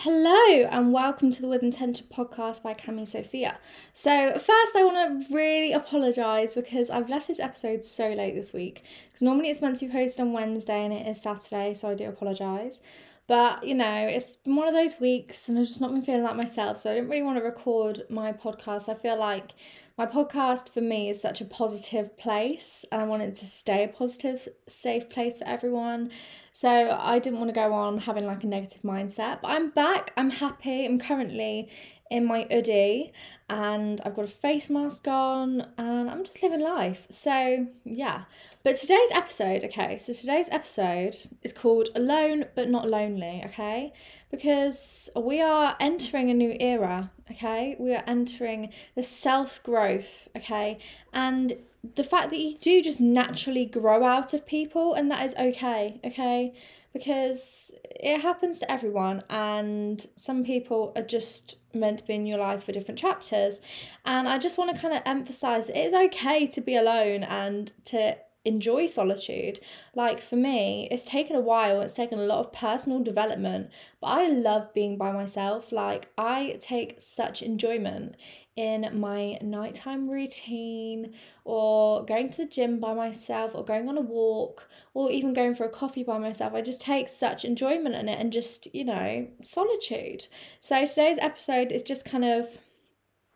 Hello and welcome to the With Intention podcast by Cami Sophia. So, first, I want to really apologise because I've left this episode so late this week. Because normally it's meant to be posted on Wednesday and it is Saturday, so I do apologise. But you know, it's been one of those weeks and I've just not been feeling like myself, so I didn't really want to record my podcast. I feel like my podcast for me is such a positive place and I wanted to stay a positive, safe place for everyone. So I didn't want to go on having like a negative mindset. But I'm back, I'm happy. I'm currently in my hoodie and I've got a face mask on and I'm just living life. So, yeah. But today's episode, okay, so today's episode is called Alone but Not Lonely, okay? Because we are entering a new era, okay? We are entering the self growth, okay? And the fact that you do just naturally grow out of people and that is okay, okay? Because it happens to everyone and some people are just meant to be in your life for different chapters. And I just want to kind of emphasize it is okay to be alone and to enjoy solitude. Like for me, it's taken a while, it's taken a lot of personal development, but I love being by myself. Like I take such enjoyment in my nighttime routine or going to the gym by myself or going on a walk or even going for a coffee by myself. I just take such enjoyment in it and just, you know, solitude. So today's episode is just kind of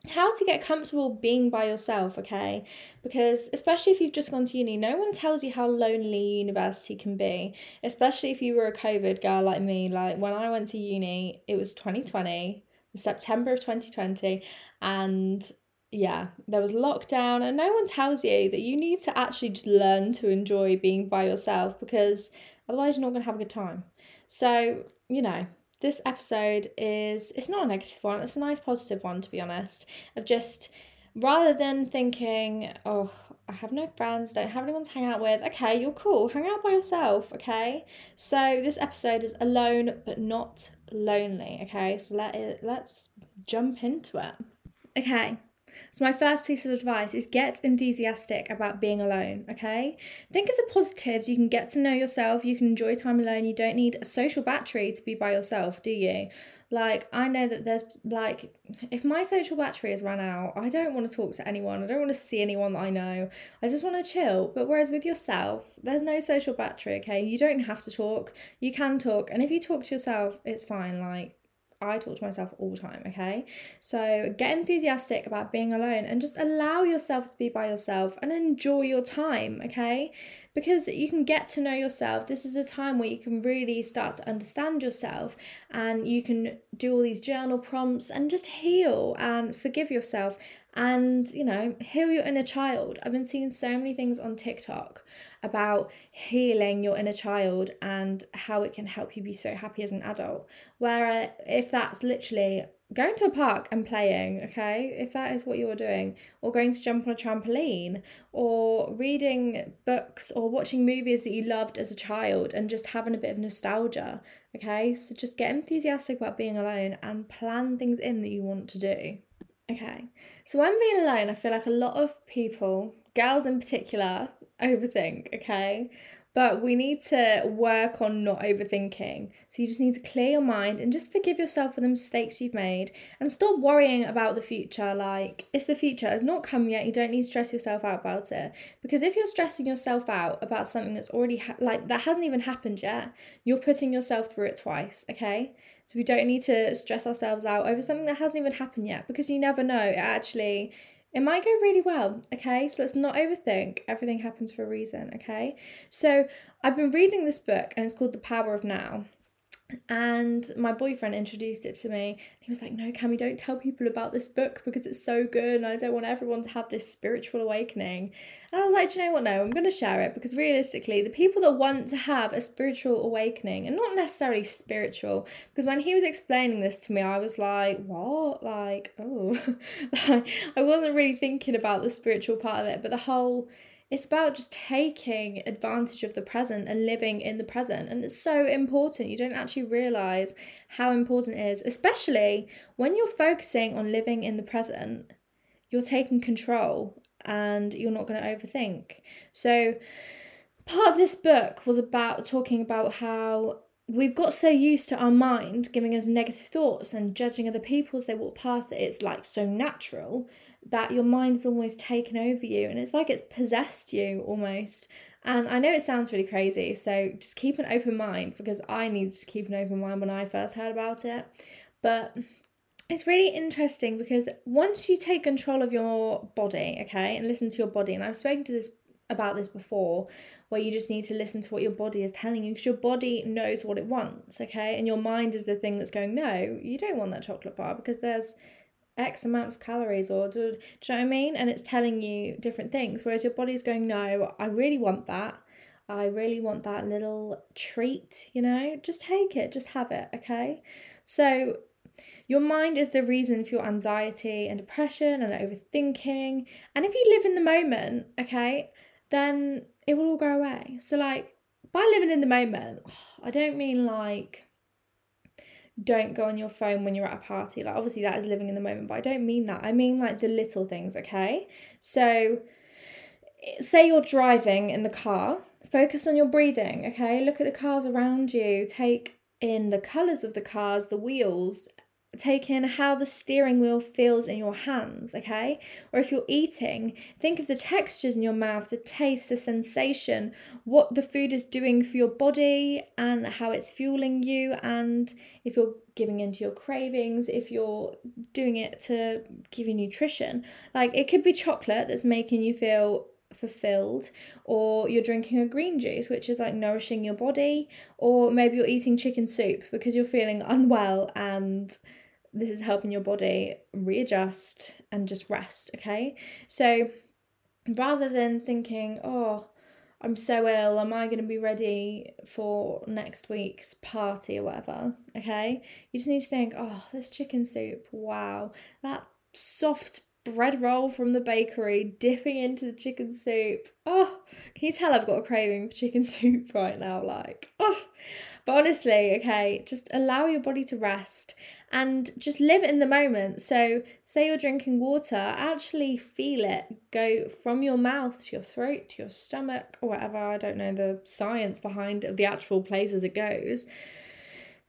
how to get comfortable being by yourself, okay? Because especially if you've just gone to uni, no one tells you how lonely university can be. Especially if you were a COVID girl like me. Like when I went to uni, it was 2020, September of 2020, and yeah, there was lockdown, and no one tells you that you need to actually just learn to enjoy being by yourself because otherwise you're not going to have a good time. So, you know, this episode is it's not a negative one, it's a nice positive one to be honest. Of just rather than thinking, oh, I have no friends, don't have anyone to hang out with. Okay, you're cool. Hang out by yourself, okay? So this episode is alone but not lonely, okay? So let it let's jump into it. Okay. So, my first piece of advice is get enthusiastic about being alone, okay? Think of the positives. You can get to know yourself, you can enjoy time alone. You don't need a social battery to be by yourself, do you? Like, I know that there's like, if my social battery has run out, I don't want to talk to anyone. I don't want to see anyone that I know. I just want to chill. But whereas with yourself, there's no social battery, okay? You don't have to talk. You can talk. And if you talk to yourself, it's fine. Like, I talk to myself all the time, okay? So get enthusiastic about being alone and just allow yourself to be by yourself and enjoy your time, okay? Because you can get to know yourself. This is a time where you can really start to understand yourself and you can do all these journal prompts and just heal and forgive yourself and you know heal your inner child i've been seeing so many things on tiktok about healing your inner child and how it can help you be so happy as an adult where uh, if that's literally going to a park and playing, okay, if that is what you're doing, or going to jump on a trampoline, or reading books or watching movies that you loved as a child and just having a bit of nostalgia, okay? So just get enthusiastic about being alone and plan things in that you want to do. Okay, so when being alone, I feel like a lot of people, girls in particular, overthink, okay? But we need to work on not overthinking. So you just need to clear your mind and just forgive yourself for the mistakes you've made and stop worrying about the future. Like, it's the future, it's not come yet. You don't need to stress yourself out about it. Because if you're stressing yourself out about something that's already, ha- like, that hasn't even happened yet, you're putting yourself through it twice, okay? So we don't need to stress ourselves out over something that hasn't even happened yet because you never know. It actually it might go really well, okay? So let's not overthink. Everything happens for a reason, okay? So I've been reading this book and it's called The Power of Now. And my boyfriend introduced it to me. He was like, No, Cami, don't tell people about this book because it's so good and I don't want everyone to have this spiritual awakening. And I was like, Do you know what? No, I'm going to share it because realistically, the people that want to have a spiritual awakening, and not necessarily spiritual, because when he was explaining this to me, I was like, What? Like, oh, I wasn't really thinking about the spiritual part of it, but the whole it's about just taking advantage of the present and living in the present. And it's so important. You don't actually realize how important it is, especially when you're focusing on living in the present. You're taking control and you're not going to overthink. So, part of this book was about talking about how we've got so used to our mind giving us negative thoughts and judging other people as they walk past that it's like so natural that your mind's almost taken over you and it's like it's possessed you almost. And I know it sounds really crazy, so just keep an open mind because I needed to keep an open mind when I first heard about it. But it's really interesting because once you take control of your body, okay, and listen to your body, and I've spoken to this about this before, where you just need to listen to what your body is telling you because your body knows what it wants, okay, and your mind is the thing that's going, no, you don't want that chocolate bar because there's X amount of calories or do, do you know what I mean? And it's telling you different things. Whereas your body's going, no, I really want that. I really want that little treat, you know? Just take it, just have it, okay? So your mind is the reason for your anxiety and depression and overthinking. And if you live in the moment, okay, then it will all go away. So, like, by living in the moment, I don't mean like don't go on your phone when you're at a party. Like, obviously, that is living in the moment, but I don't mean that. I mean, like, the little things, okay? So, say you're driving in the car, focus on your breathing, okay? Look at the cars around you, take in the colours of the cars, the wheels, take in how the steering wheel feels in your hands, okay? Or if you're eating, think of the textures in your mouth, the taste, the sensation, what the food is doing for your body and how it's fueling you, and if you're giving into your cravings, if you're doing it to give you nutrition. Like it could be chocolate that's making you feel fulfilled or you're drinking a green juice which is like nourishing your body or maybe you're eating chicken soup because you're feeling unwell and this is helping your body readjust and just rest, okay? So rather than thinking, oh, I'm so ill, am I going to be ready for next week's party or whatever? Okay, you just need to think, oh, this chicken soup, wow, that soft bread roll from the bakery dipping into the chicken soup. Oh, can you tell I've got a craving for chicken soup right now? Like, oh, but honestly, okay, just allow your body to rest and just live in the moment. So, say you're drinking water, actually feel it go from your mouth to your throat to your stomach or whatever. I don't know the science behind the actual places it goes.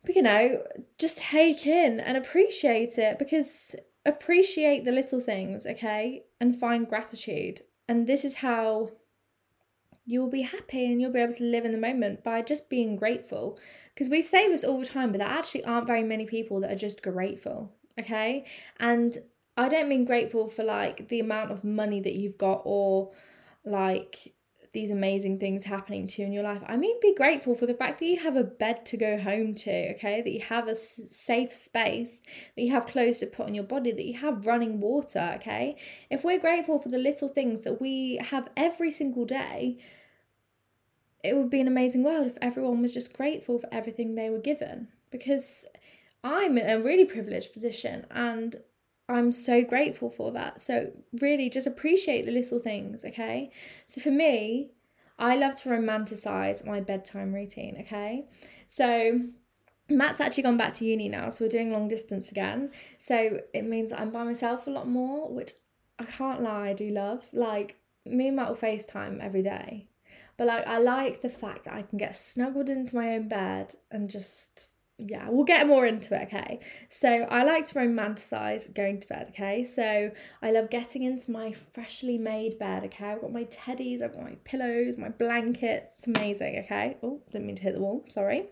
But you know, just take in and appreciate it because appreciate the little things, okay? And find gratitude. And this is how you'll be happy and you'll be able to live in the moment by just being grateful. Because we say this all the time, but there actually aren't very many people that are just grateful, okay? And I don't mean grateful for like the amount of money that you've got or like these amazing things happening to you in your life. I mean, be grateful for the fact that you have a bed to go home to, okay? That you have a safe space, that you have clothes to put on your body, that you have running water, okay? If we're grateful for the little things that we have every single day, it would be an amazing world if everyone was just grateful for everything they were given. Because I'm in a really privileged position and I'm so grateful for that. So, really, just appreciate the little things, okay? So, for me, I love to romanticize my bedtime routine, okay? So, Matt's actually gone back to uni now, so we're doing long distance again. So, it means I'm by myself a lot more, which I can't lie, I do love. Like, me and Matt will FaceTime every day. But, like, I like the fact that I can get snuggled into my own bed and just yeah, we'll get more into it, okay? So I like to romanticize going to bed, okay? So I love getting into my freshly made bed, okay? I've got my teddies, I've got my pillows, my blankets. It's amazing, okay? Oh, didn't mean to hit the wall, sorry.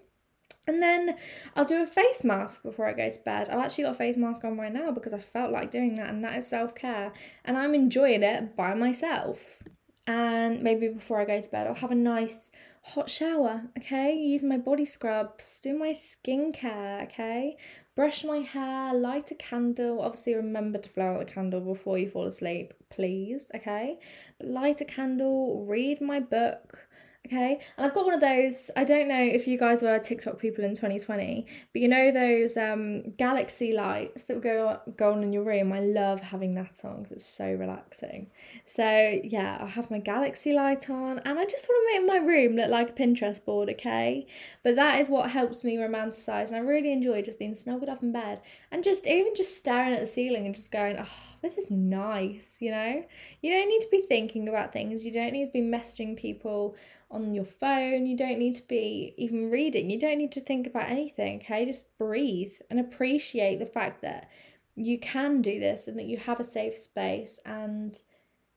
And then I'll do a face mask before I go to bed. I've actually got a face mask on right now because I felt like doing that, and that is self care. And I'm enjoying it by myself. And maybe before I go to bed, I'll have a nice hot shower, okay? Use my body scrubs, do my skincare, okay? Brush my hair, light a candle. Obviously, remember to blow out the candle before you fall asleep, please, okay? But light a candle, read my book, Okay, and I've got one of those. I don't know if you guys were TikTok people in 2020, but you know those um, galaxy lights that go go on in your room. I love having that on because it's so relaxing. So yeah, I have my galaxy light on, and I just want to make my room look like a Pinterest board. Okay, but that is what helps me romanticize, and I really enjoy just being snuggled up in bed and just even just staring at the ceiling and just going, oh this is nice, you know? You don't need to be thinking about things. You don't need to be messaging people on your phone. You don't need to be even reading. You don't need to think about anything, okay? Just breathe and appreciate the fact that you can do this and that you have a safe space and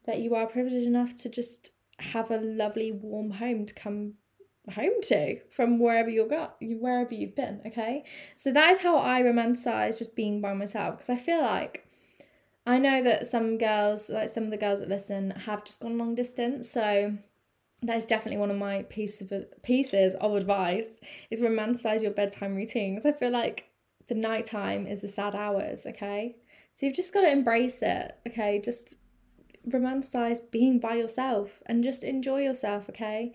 that you are privileged enough to just have a lovely warm home to come home to from wherever you're got wherever you've been okay so that is how i romanticize just being by myself because i feel like I know that some girls, like some of the girls that listen, have just gone long distance. So that is definitely one of my piece of pieces of advice is romanticize your bedtime routines. I feel like the nighttime is the sad hours, okay? So you've just got to embrace it, okay? Just romanticize being by yourself and just enjoy yourself, okay?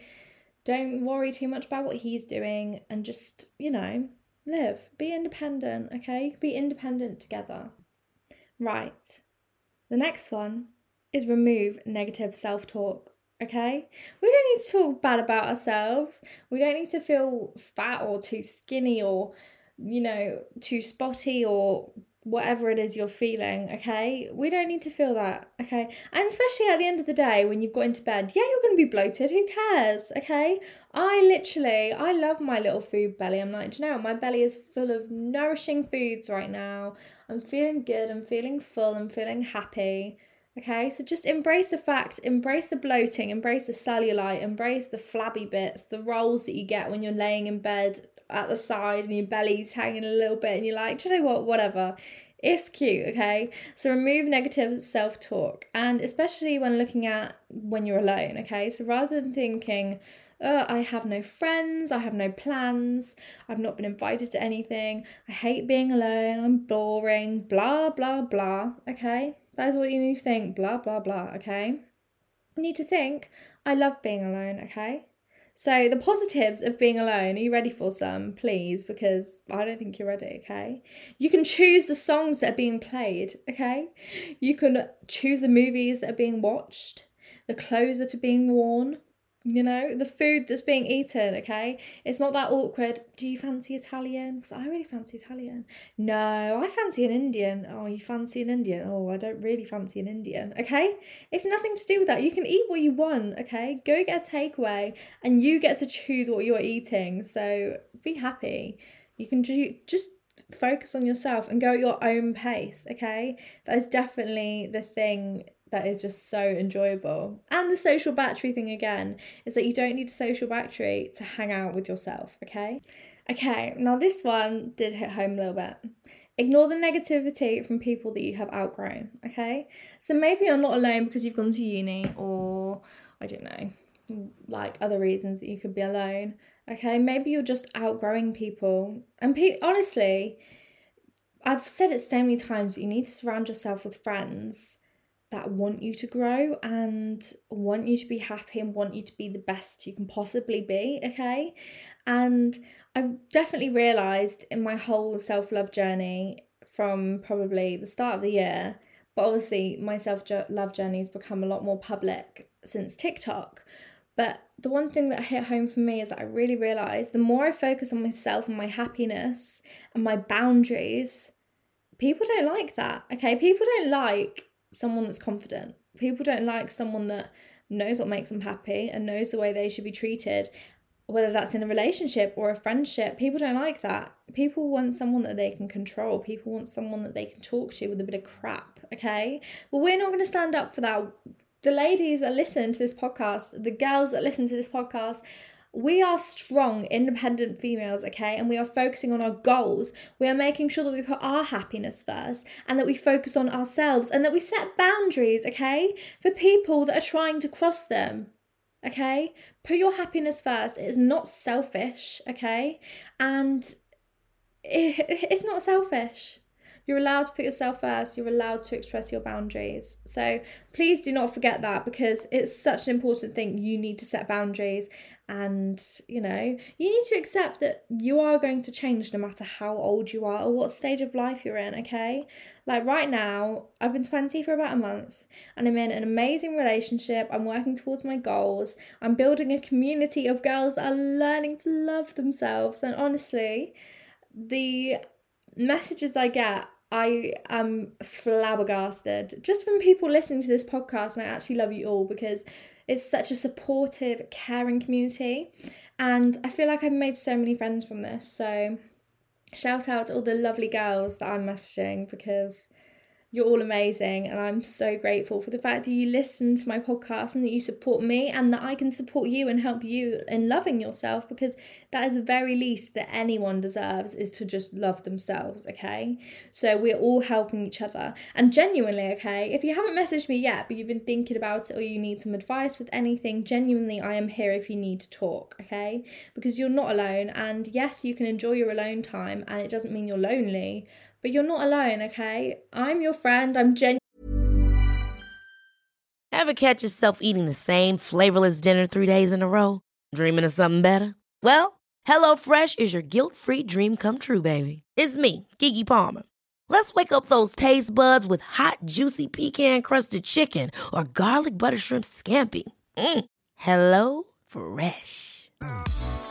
Don't worry too much about what he's doing and just, you know, live. Be independent, okay? Be independent together. Right. The next one is remove negative self talk. Okay? We don't need to talk bad about ourselves. We don't need to feel fat or too skinny or, you know, too spotty or whatever it is you're feeling, okay? We don't need to feel that, okay? And especially at the end of the day when you've got into bed, yeah, you're going to be bloated. Who cares, okay? I literally, I love my little food belly. I'm like, you know, my belly is full of nourishing foods right now. I'm feeling good. I'm feeling full. I'm feeling happy. Okay, so just embrace the fact, embrace the bloating, embrace the cellulite, embrace the flabby bits, the rolls that you get when you're laying in bed at the side and your belly's hanging a little bit and you're like, do you know what, whatever. It's cute, okay? So remove negative self talk and especially when looking at when you're alone, okay? So rather than thinking, oh, I have no friends, I have no plans, I've not been invited to anything, I hate being alone, I'm boring, blah, blah, blah, okay? That is what you need to think, blah, blah, blah, okay? You need to think, I love being alone, okay? So, the positives of being alone, are you ready for some? Please, because I don't think you're ready, okay? You can choose the songs that are being played, okay? You can choose the movies that are being watched, the clothes that are being worn, you know, the food that's being eaten, okay? It's not that awkward. Do you fancy Italian? Because I really fancy Italian. No, I fancy an Indian. Oh, you fancy an Indian? Oh, I don't really fancy an Indian, okay? It's nothing to do with that. You can eat what you want, okay? Go get a takeaway and you get to choose what you're eating. So be happy. You can just focus on yourself and go at your own pace, okay? That is definitely the thing that is just so enjoyable. And the social battery thing again is that you don't need a social battery to hang out with yourself, okay? Okay, now this one did hit home a little bit. Ignore the negativity from people that you have outgrown, okay? So maybe you're not alone because you've gone to uni or I don't know, like other reasons that you could be alone, okay? Maybe you're just outgrowing people. And pe- honestly, I've said it so many times, but you need to surround yourself with friends that want you to grow and want you to be happy and want you to be the best you can possibly be, okay? And I've definitely realised in my whole self love journey from probably the start of the year, but obviously my self love journey has become a lot more public since TikTok. But the one thing that hit home for me is that I really realised the more I focus on myself and my happiness and my boundaries, people don't like that. Okay, people don't like someone that's confident. People don't like someone that knows what makes them happy and knows the way they should be treated whether that's in a relationship or a friendship, people don't like that. People want someone that they can control. People want someone that they can talk to with a bit of crap, okay? Well, we're not going to stand up for that. The ladies that listen to this podcast, the girls that listen to this podcast, we are strong, independent females, okay? And we are focusing on our goals. We are making sure that we put our happiness first and that we focus on ourselves and that we set boundaries, okay? For people that are trying to cross them okay? Put your happiness first. It is not selfish, okay? And it, it's not selfish. You're allowed to put yourself first. You're allowed to express your boundaries. So please do not forget that because it's such an important thing. You need to set boundaries and you know you need to accept that you are going to change no matter how old you are or what stage of life you're in okay? Like right now i've been 20 for about a month and i'm in an amazing relationship. I'm working towards my goals. I'm building a community of girls that are learning to love themselves. And honestly the messages i get I am flabbergasted. Just from people listening to this podcast, and I actually love you all because it's such a supportive, caring community. And I feel like I've made so many friends from this. So shout out to all the lovely girls that I'm messaging because you're all amazing, and I'm so grateful for the fact that you listen to my podcast and that you support me, and that I can support you and help you in loving yourself because that is the very least that anyone deserves is to just love themselves, okay? So we're all helping each other. And genuinely, okay, if you haven't messaged me yet, but you've been thinking about it or you need some advice with anything, genuinely, I am here if you need to talk, okay? Because you're not alone, and yes, you can enjoy your alone time, and it doesn't mean you're lonely but you're not alone, okay? I'm your friend. I'm Jen. Ever catch yourself eating the same flavorless dinner three days in a row? Dreaming of something better? Well, HelloFresh is your guilt free dream come true, baby. It's me, Keke Palmer. Let's wake up those taste buds with hot, juicy pecan crusted chicken or garlic butter shrimp scampi. Mm. Hello Fresh.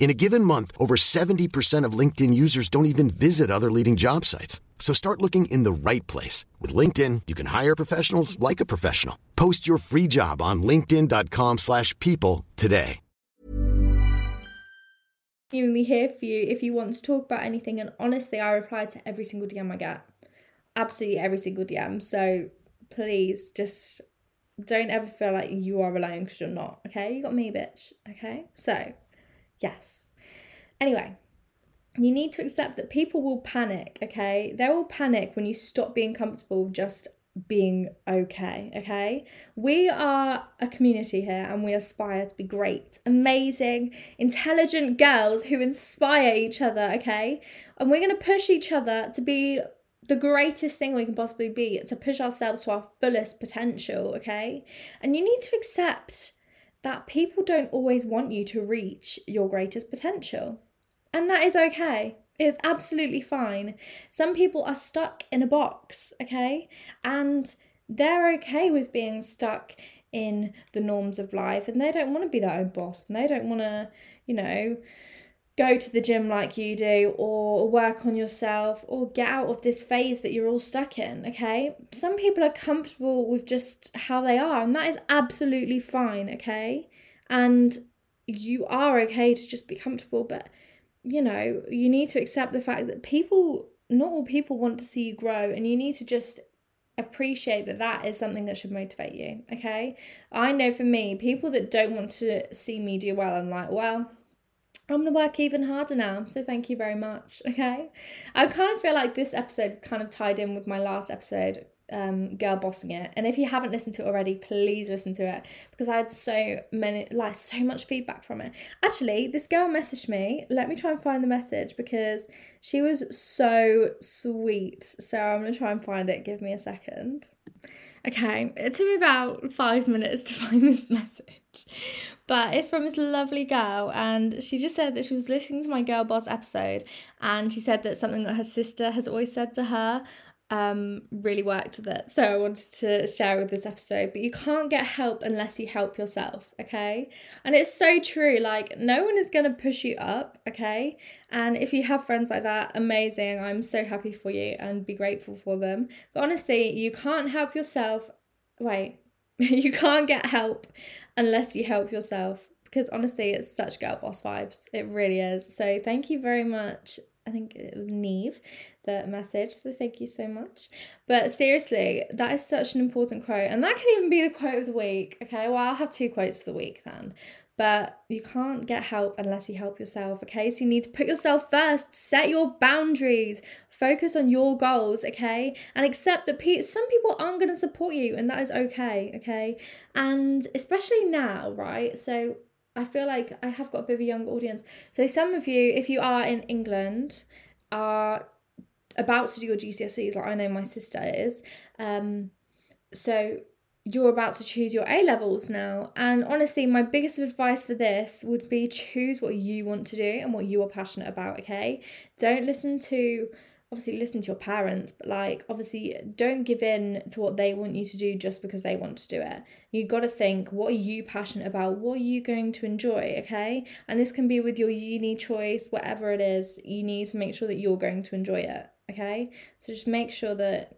In a given month, over 70% of LinkedIn users don't even visit other leading job sites. So start looking in the right place. With LinkedIn, you can hire professionals like a professional. Post your free job on linkedin.com slash people today. Genuinely here for you if you want to talk about anything. And honestly, I reply to every single DM I get. Absolutely every single DM. So please just don't ever feel like you are alone because you're not. Okay? You got me, bitch. Okay? So Yes. Anyway, you need to accept that people will panic, okay? They will panic when you stop being comfortable just being okay, okay? We are a community here and we aspire to be great, amazing, intelligent girls who inspire each other, okay? And we're going to push each other to be the greatest thing we can possibly be, to push ourselves to our fullest potential, okay? And you need to accept that people don't always want you to reach your greatest potential. And that is okay. It's absolutely fine. Some people are stuck in a box, okay? And they're okay with being stuck in the norms of life and they don't want to be their own boss and they don't want to, you know, go to the gym like you do or work on yourself or get out of this phase that you're all stuck in, okay? Some people are comfortable with just how they are, and that is absolutely fine, okay? And you are okay to just be comfortable, but you know, you need to accept the fact that people, not all people want to see you grow, and you need to just appreciate that that is something that should motivate you, okay? I know for me, people that don't want to see me do well, I'm like, well, I'm gonna work even harder now. So thank you very much. Okay. I kind of feel like this episode is kind of tied in with my last episode, um, girl bossing it. And if you haven't listened to it already, please listen to it because I had so many, like, so much feedback from it. Actually, this girl messaged me. Let me try and find the message because she was so sweet. So I'm gonna try and find it. Give me a second. Okay, it took me about five minutes to find this message, but it's from this lovely girl, and she just said that she was listening to my Girl Boss episode, and she said that something that her sister has always said to her um, really worked with it. So I wanted to share with this episode. But you can't get help unless you help yourself, okay? And it's so true. Like, no one is going to push you up, okay? And if you have friends like that, amazing. I'm so happy for you and be grateful for them. But honestly, you can't help yourself. Wait, you can't get help unless you help yourself. Because honestly, it's such girl boss vibes. It really is. So thank you very much I think it was Neve that message. So thank you so much. But seriously, that is such an important quote. And that can even be the quote of the week. Okay, well, I'll have two quotes for the week then. But you can't get help unless you help yourself, okay? So you need to put yourself first, set your boundaries, focus on your goals, okay? And accept that pe- some people aren't going to support you, and that is okay, okay? And especially now, right? So I feel like I have got a bit of a young audience. So some of you, if you are in England, are about to do your GCSEs, like I know my sister is. Um, so you're about to choose your A levels now. And honestly, my biggest advice for this would be choose what you want to do and what you are passionate about, okay? Don't listen to obviously listen to your parents, but like obviously don't give in to what they want you to do just because they want to do it. You got to think, what are you passionate about? What are you going to enjoy? Okay. And this can be with your uni choice, whatever it is, you need to make sure that you're going to enjoy it. Okay. So just make sure that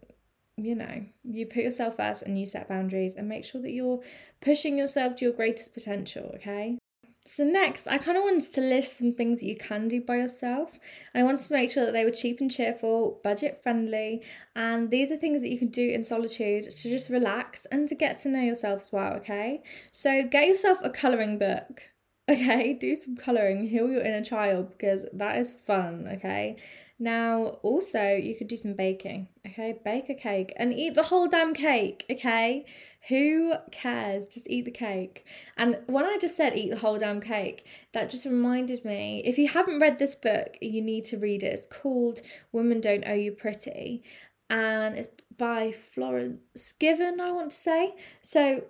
you know, you put yourself first and you set boundaries and make sure that you're pushing yourself to your greatest potential, okay? So next, I kind of wanted to list some things that you can do by yourself. I wanted to make sure that they were cheap and cheerful, budget friendly, and these are things that you can do in solitude to just relax and to get to know yourself as well, okay? So get yourself a colouring book, okay? Do some colouring, heal your inner child because that is fun, okay? Now, also, you could do some baking, okay? Bake a cake and eat the whole damn cake, okay? Who cares? Just eat the cake. And when I just said eat the whole damn cake, that just reminded me if you haven't read this book, you need to read it. It's called Women Don't Owe You Pretty. And it's by Florence Given, I want to say. So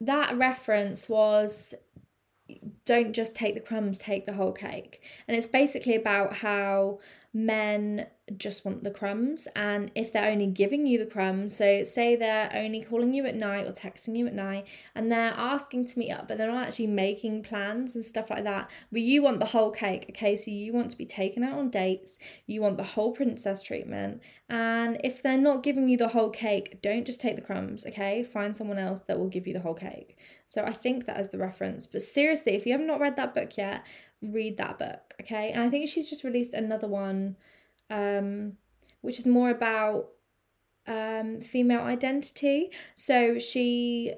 that reference was don't just take the crumbs, take the whole cake. And it's basically about how men just want the crumbs and if they're only giving you the crumbs so say they're only calling you at night or texting you at night and they're asking to meet up but they're not actually making plans and stuff like that but you want the whole cake okay? So you want to be taken out on dates you want the whole princess treatment and if they're not giving you the whole cake don't just take the crumbs okay? Find someone else that will give you the whole cake. So i think that is the reference but seriously if you have not read that book yet read that book, okay? And I think she's just released another one, um, which is more about um, female identity. So she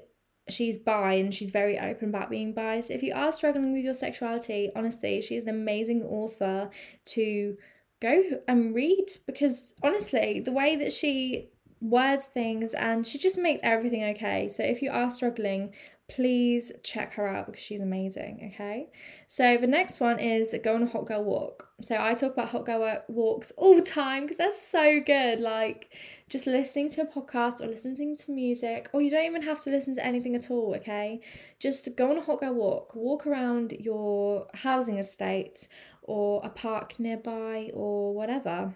she's bi and she's very open about being bi. So if you are struggling with your sexuality, honestly, she's an amazing author to go and read because honestly, the way that she words things and she just makes everything okay. So if you are struggling please check her out because she's amazing. Okay, so the next one is go on a hot girl walk. So I talk about hot girl walks all the time because they're so good. Like just listening to a podcast or listening to music, or you don't even have to listen to anything at all. Okay, just go on a hot girl walk, walk around your housing estate or a park nearby or whatever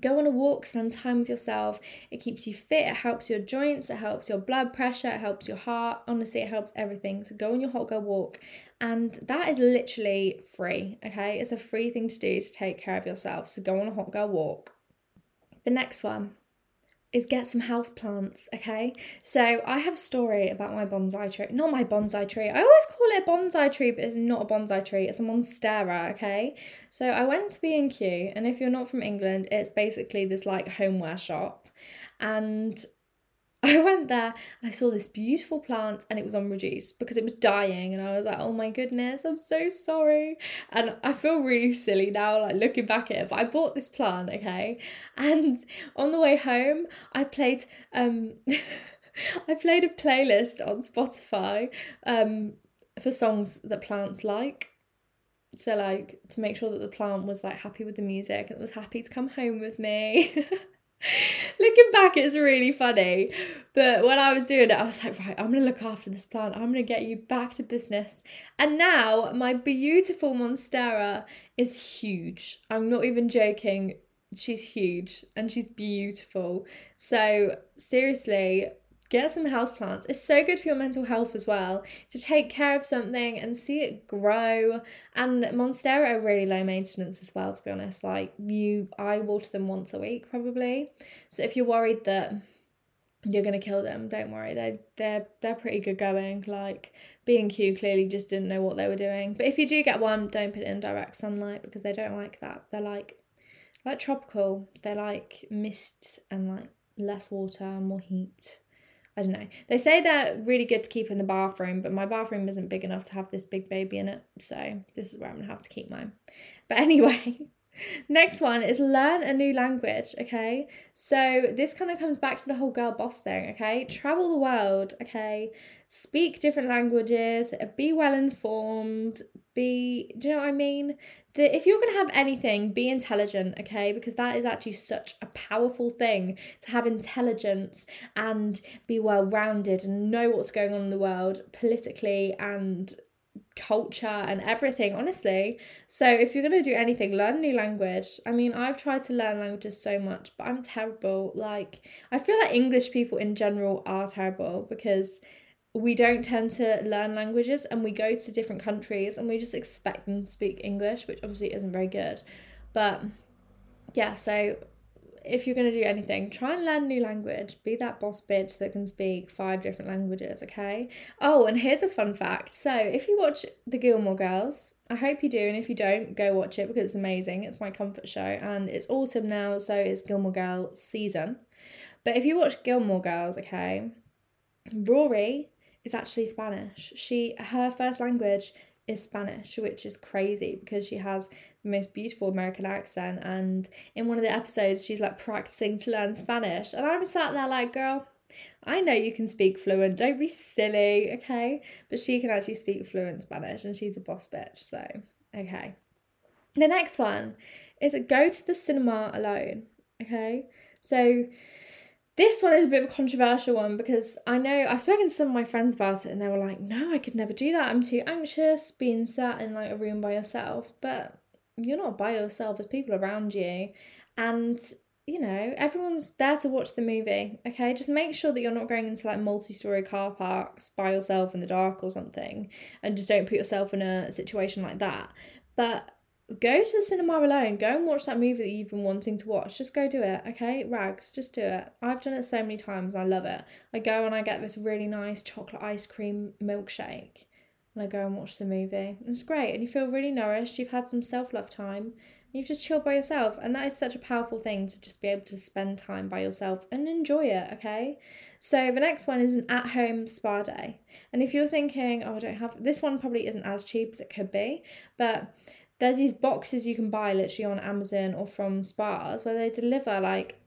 Go on a walk, spend time with yourself. It keeps you fit, it helps your joints, it helps your blood pressure, it helps your heart. Honestly, it helps everything. So go on your hot girl walk. And that is literally free, okay? It's a free thing to do to take care of yourself. So go on a hot girl walk. The next one is get some house plants, okay? So I have a story about my bonsai tree. Not my bonsai tree. I always call it a bonsai tree, but it's not a bonsai tree. It's a monstera, okay? So I went to B&Q, and if you're not from England, it's basically this like homeware shop. And I went there I saw this beautiful plant and it was on reduce because it was dying and I was like, oh my goodness, I'm so sorry. And I feel really silly now, like looking back at it. But I bought this plant, okay? And on the way home, I played um I played a playlist on Spotify um for songs that plants like. So like to make sure that the plant was like happy with the music and was happy to come home with me. Looking back, it's really funny. But when I was doing it, I was like, right, I'm going to look after this plant. I'm going to get you back to business. And now my beautiful Monstera is huge. I'm not even joking. She's huge and she's beautiful. So, seriously, get some houseplants. It's so good for your mental health as well to take care of something and see it grow. And Monstera are really low maintenance as well, to be honest. Like you I water them once a week probably. So if you're worried that you're gonna kill them, don't worry. They they're they're pretty good going. Like B and Q clearly just didn't know what they were doing. But if you do get one, don't put it in direct sunlight because they don't like that. They're like like tropical. They're like mists and like less water, more heat. I don't know. They say they're really good to keep in the bathroom, but my bathroom isn't big enough to have this big baby in it. So this is where I'm gonna have to keep mine. But anyway, next one is learn a new language, okay? So this kind of comes back to the whole girl boss thing, okay? Travel the world, okay? Speak different languages, be well informed, be do you know what I mean? If you're gonna have anything, be intelligent, okay? Because that is actually such a powerful thing to have intelligence and be well rounded and know what's going on in the world politically and culture and everything, honestly. So if you're gonna do anything, learn a new language. I mean, I've tried to learn languages so much, but I'm terrible. Like I feel like English people in general are terrible because we don't tend to learn languages and we go to different countries and we just expect them to speak English, which obviously isn't very good. But yeah, so if you're going to do anything, try and learn a new language. Be that boss bitch that can speak five different languages, okay? Oh, and here's a fun fact. So, if you watch The Gilmore Girls, I hope you do, and if you don't, go watch it because it's amazing. It's my comfort show, and it's autumn now, so it's Gilmore Girls season. But if you watch Gilmore Girls, okay, Rory is actually Spanish. She her first language is Spanish, which is crazy because she has the most beautiful American accent. And in one of the episodes, she's like practicing to learn Spanish. And I'm sat there like, girl, I know you can speak fluent. Don't be silly, okay? But she can actually speak fluent Spanish and she's a boss bitch. So, okay. The next one is go to the cinema alone, okay? So, this one is a bit of a controversial one because I know I've spoken to some of my friends about it and they were like, no, I could never do that. I'm too anxious being sat in like a room by yourself. But you're not by yourself, there's people around you. And, you know, everyone's there to watch the movie. Okay. Just make sure that you're not going into like multi story car parks by yourself in the dark or something. And just don't put yourself in a situation like that. But go to the cinema alone. Go and watch that movie that you've been wanting to watch. Just go do it, okay? Rags, just do it. I've done it so many times. I love it. I go and I get this really nice chocolate ice cream milkshake and I go and watch the movie. It's great, and you feel really nourished. You've had some self love time. You've just chilled by yourself, and that is such a powerful thing to just be able to spend time by yourself and enjoy it. Okay, so the next one is an at home spa day, and if you're thinking, oh, I don't have this one, probably isn't as cheap as it could be, but there's these boxes you can buy literally on Amazon or from spas where they deliver like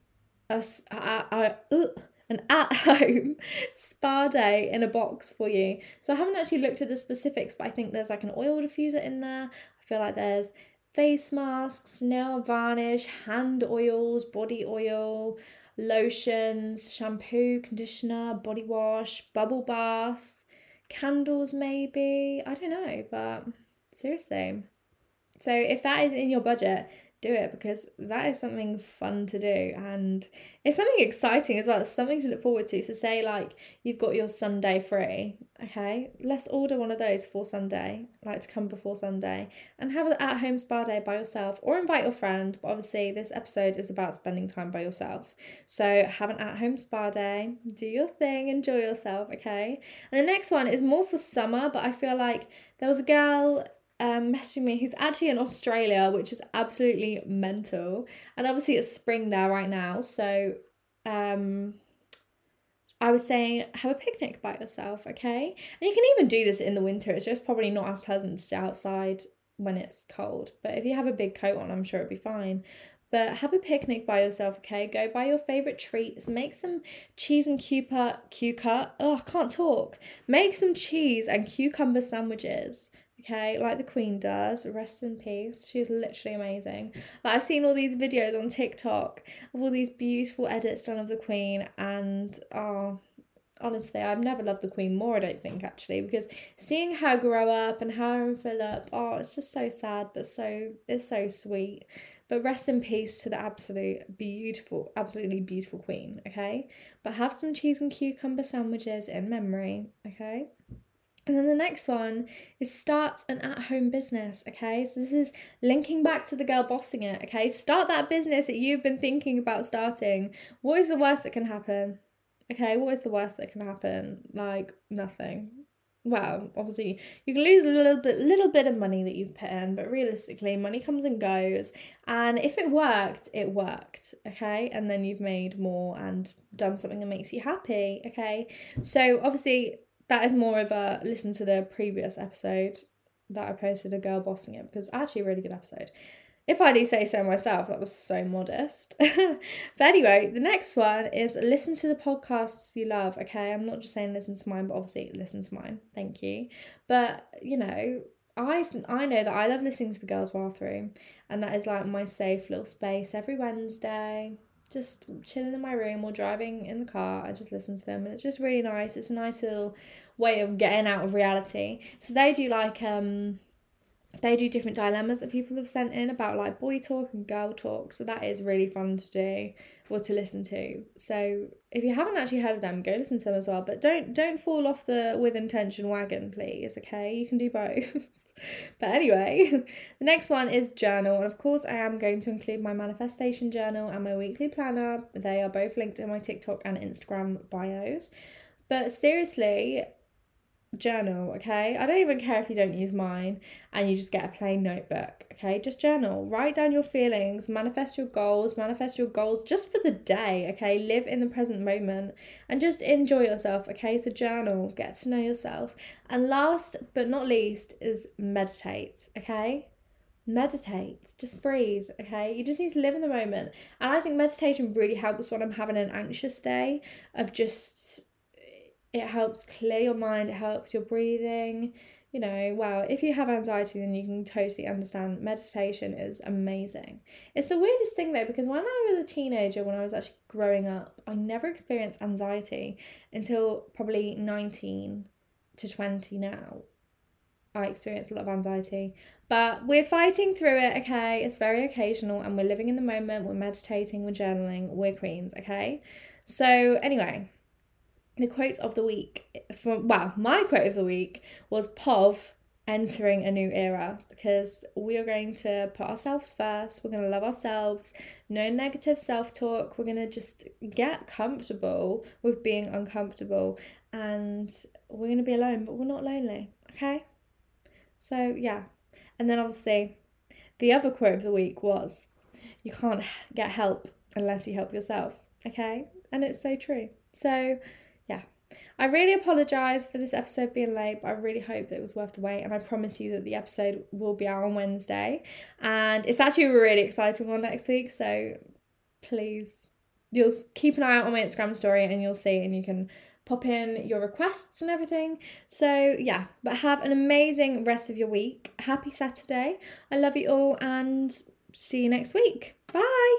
a, a, a, an at home spa day in a box for you. So I haven't actually looked at the specifics, but I think there's like an oil diffuser in there. I feel like there's face masks, nail varnish, hand oils, body oil, lotions, shampoo, conditioner, body wash, bubble bath, candles maybe. I don't know, but seriously. So if that is in your budget, do it because that is something fun to do and it's something exciting as well. It's something to look forward to. So say like you've got your Sunday free, okay? Let's order one of those for Sunday, like to come before Sunday, and have an at-home spa day by yourself or invite your friend. But obviously this episode is about spending time by yourself. So have an at-home spa day, do your thing, enjoy yourself, okay? And the next one is more for summer, but I feel like there was a girl um, messaging me who's actually in Australia, which is absolutely mental. And obviously it's spring there right now, so um, I was saying have a picnic by yourself, okay? And you can even do this in the winter. It's just probably not as pleasant to sit outside when it's cold. But if you have a big coat on, I'm sure it'll be fine. But have a picnic by yourself, okay? Go buy your favourite treats. Make some cheese and cucumber, cucumber. Oh, I can't talk. Make some cheese and cucumber sandwiches, okay? Like the Queen does. Rest in peace. She's literally amazing. Like I've seen all these videos on TikTok of all these beautiful edits done of the Queen, and oh, honestly, I've never loved the Queen more, I don't think, actually, because seeing her grow up and her and Philip, oh, it's just so sad, but so it's so sweet. But rest in peace to the absolute beautiful, absolutely beautiful queen, okay? But have some cheese and cucumber sandwiches in memory, okay? And then the next one is start an at home business, okay? So this is linking back to the girl bossing it, okay? Start that business that you've been thinking about starting. What is the worst that can happen? Okay, what is the worst that can happen? Like nothing well, obviously you can lose a little bit little bit of money that you've put in, but realistically money comes and goes. And if it worked, it worked, okay? And then you've made more and done something that makes you happy, okay? So obviously that is more of a listen to the previous episode that I posted a girl bossing it because actually a really good episode if I do say so myself, that was so modest. but anyway, the next one is listen to the podcasts you love. Okay, I'm not just saying listen to mine, but obviously listen to mine. Thank you. But you know, I I know that I love listening to the girls' bathroom, and that is like my safe little space every Wednesday. Just chilling in my room or driving in the car, I just listen to them, and it's just really nice. It's a nice little way of getting out of reality. So they do like um they do different dilemmas that people have sent in about like boy talk and girl talk. So that is really fun to do or to listen to. So if you haven't actually heard of them, go listen to them as well. But don't don't fall off the with intention wagon, please. Okay, you can do both. but anyway, the next one is journal, and of course, I am going to include my manifestation journal and my weekly planner. They are both linked in my TikTok and Instagram bios. But seriously, journal, okay? I don't even care if you don't use mine and you just get a plain notebook, okay? Just journal. Write down your feelings, manifest your goals, manifest your goals just for the day, okay? Live in the present moment and just enjoy yourself, okay? So journal, get to know yourself. And last but not least is meditate, okay? meditate just breathe okay you just need to live in the moment and i think meditation really helps when i'm having an anxious day of just it helps clear your mind, it helps your breathing. You know, well, if you have anxiety, then you can totally understand meditation is amazing. It's the weirdest thing though, because when I was a teenager, when I was actually growing up, I never experienced anxiety until probably 19 to 20 now. I experience a lot of anxiety, but we're fighting through it, okay? It's very occasional and we're living in the moment, we're meditating, we're journaling, we're queens, okay? So, anyway, the quote of the week from well, my quote of the week was POV entering a new era because we are going to put ourselves first. We're going to love ourselves. No negative self talk. We're going to just get comfortable with being uncomfortable and we're going to be alone, but we're not lonely. Okay? So, yeah. And then obviously, the other quote of the week was you can't get help unless you help yourself. Okay? And it's so true. So, I really apologise for this episode being late, but I really hope that it was worth the wait. And I promise you that the episode will be out on Wednesday. And it's actually a really exciting one next week. So please, you'll keep an eye out on my Instagram story and you'll see, and you can pop in your requests and everything. So, yeah, but have an amazing rest of your week. Happy Saturday. I love you all and see you next week. Bye.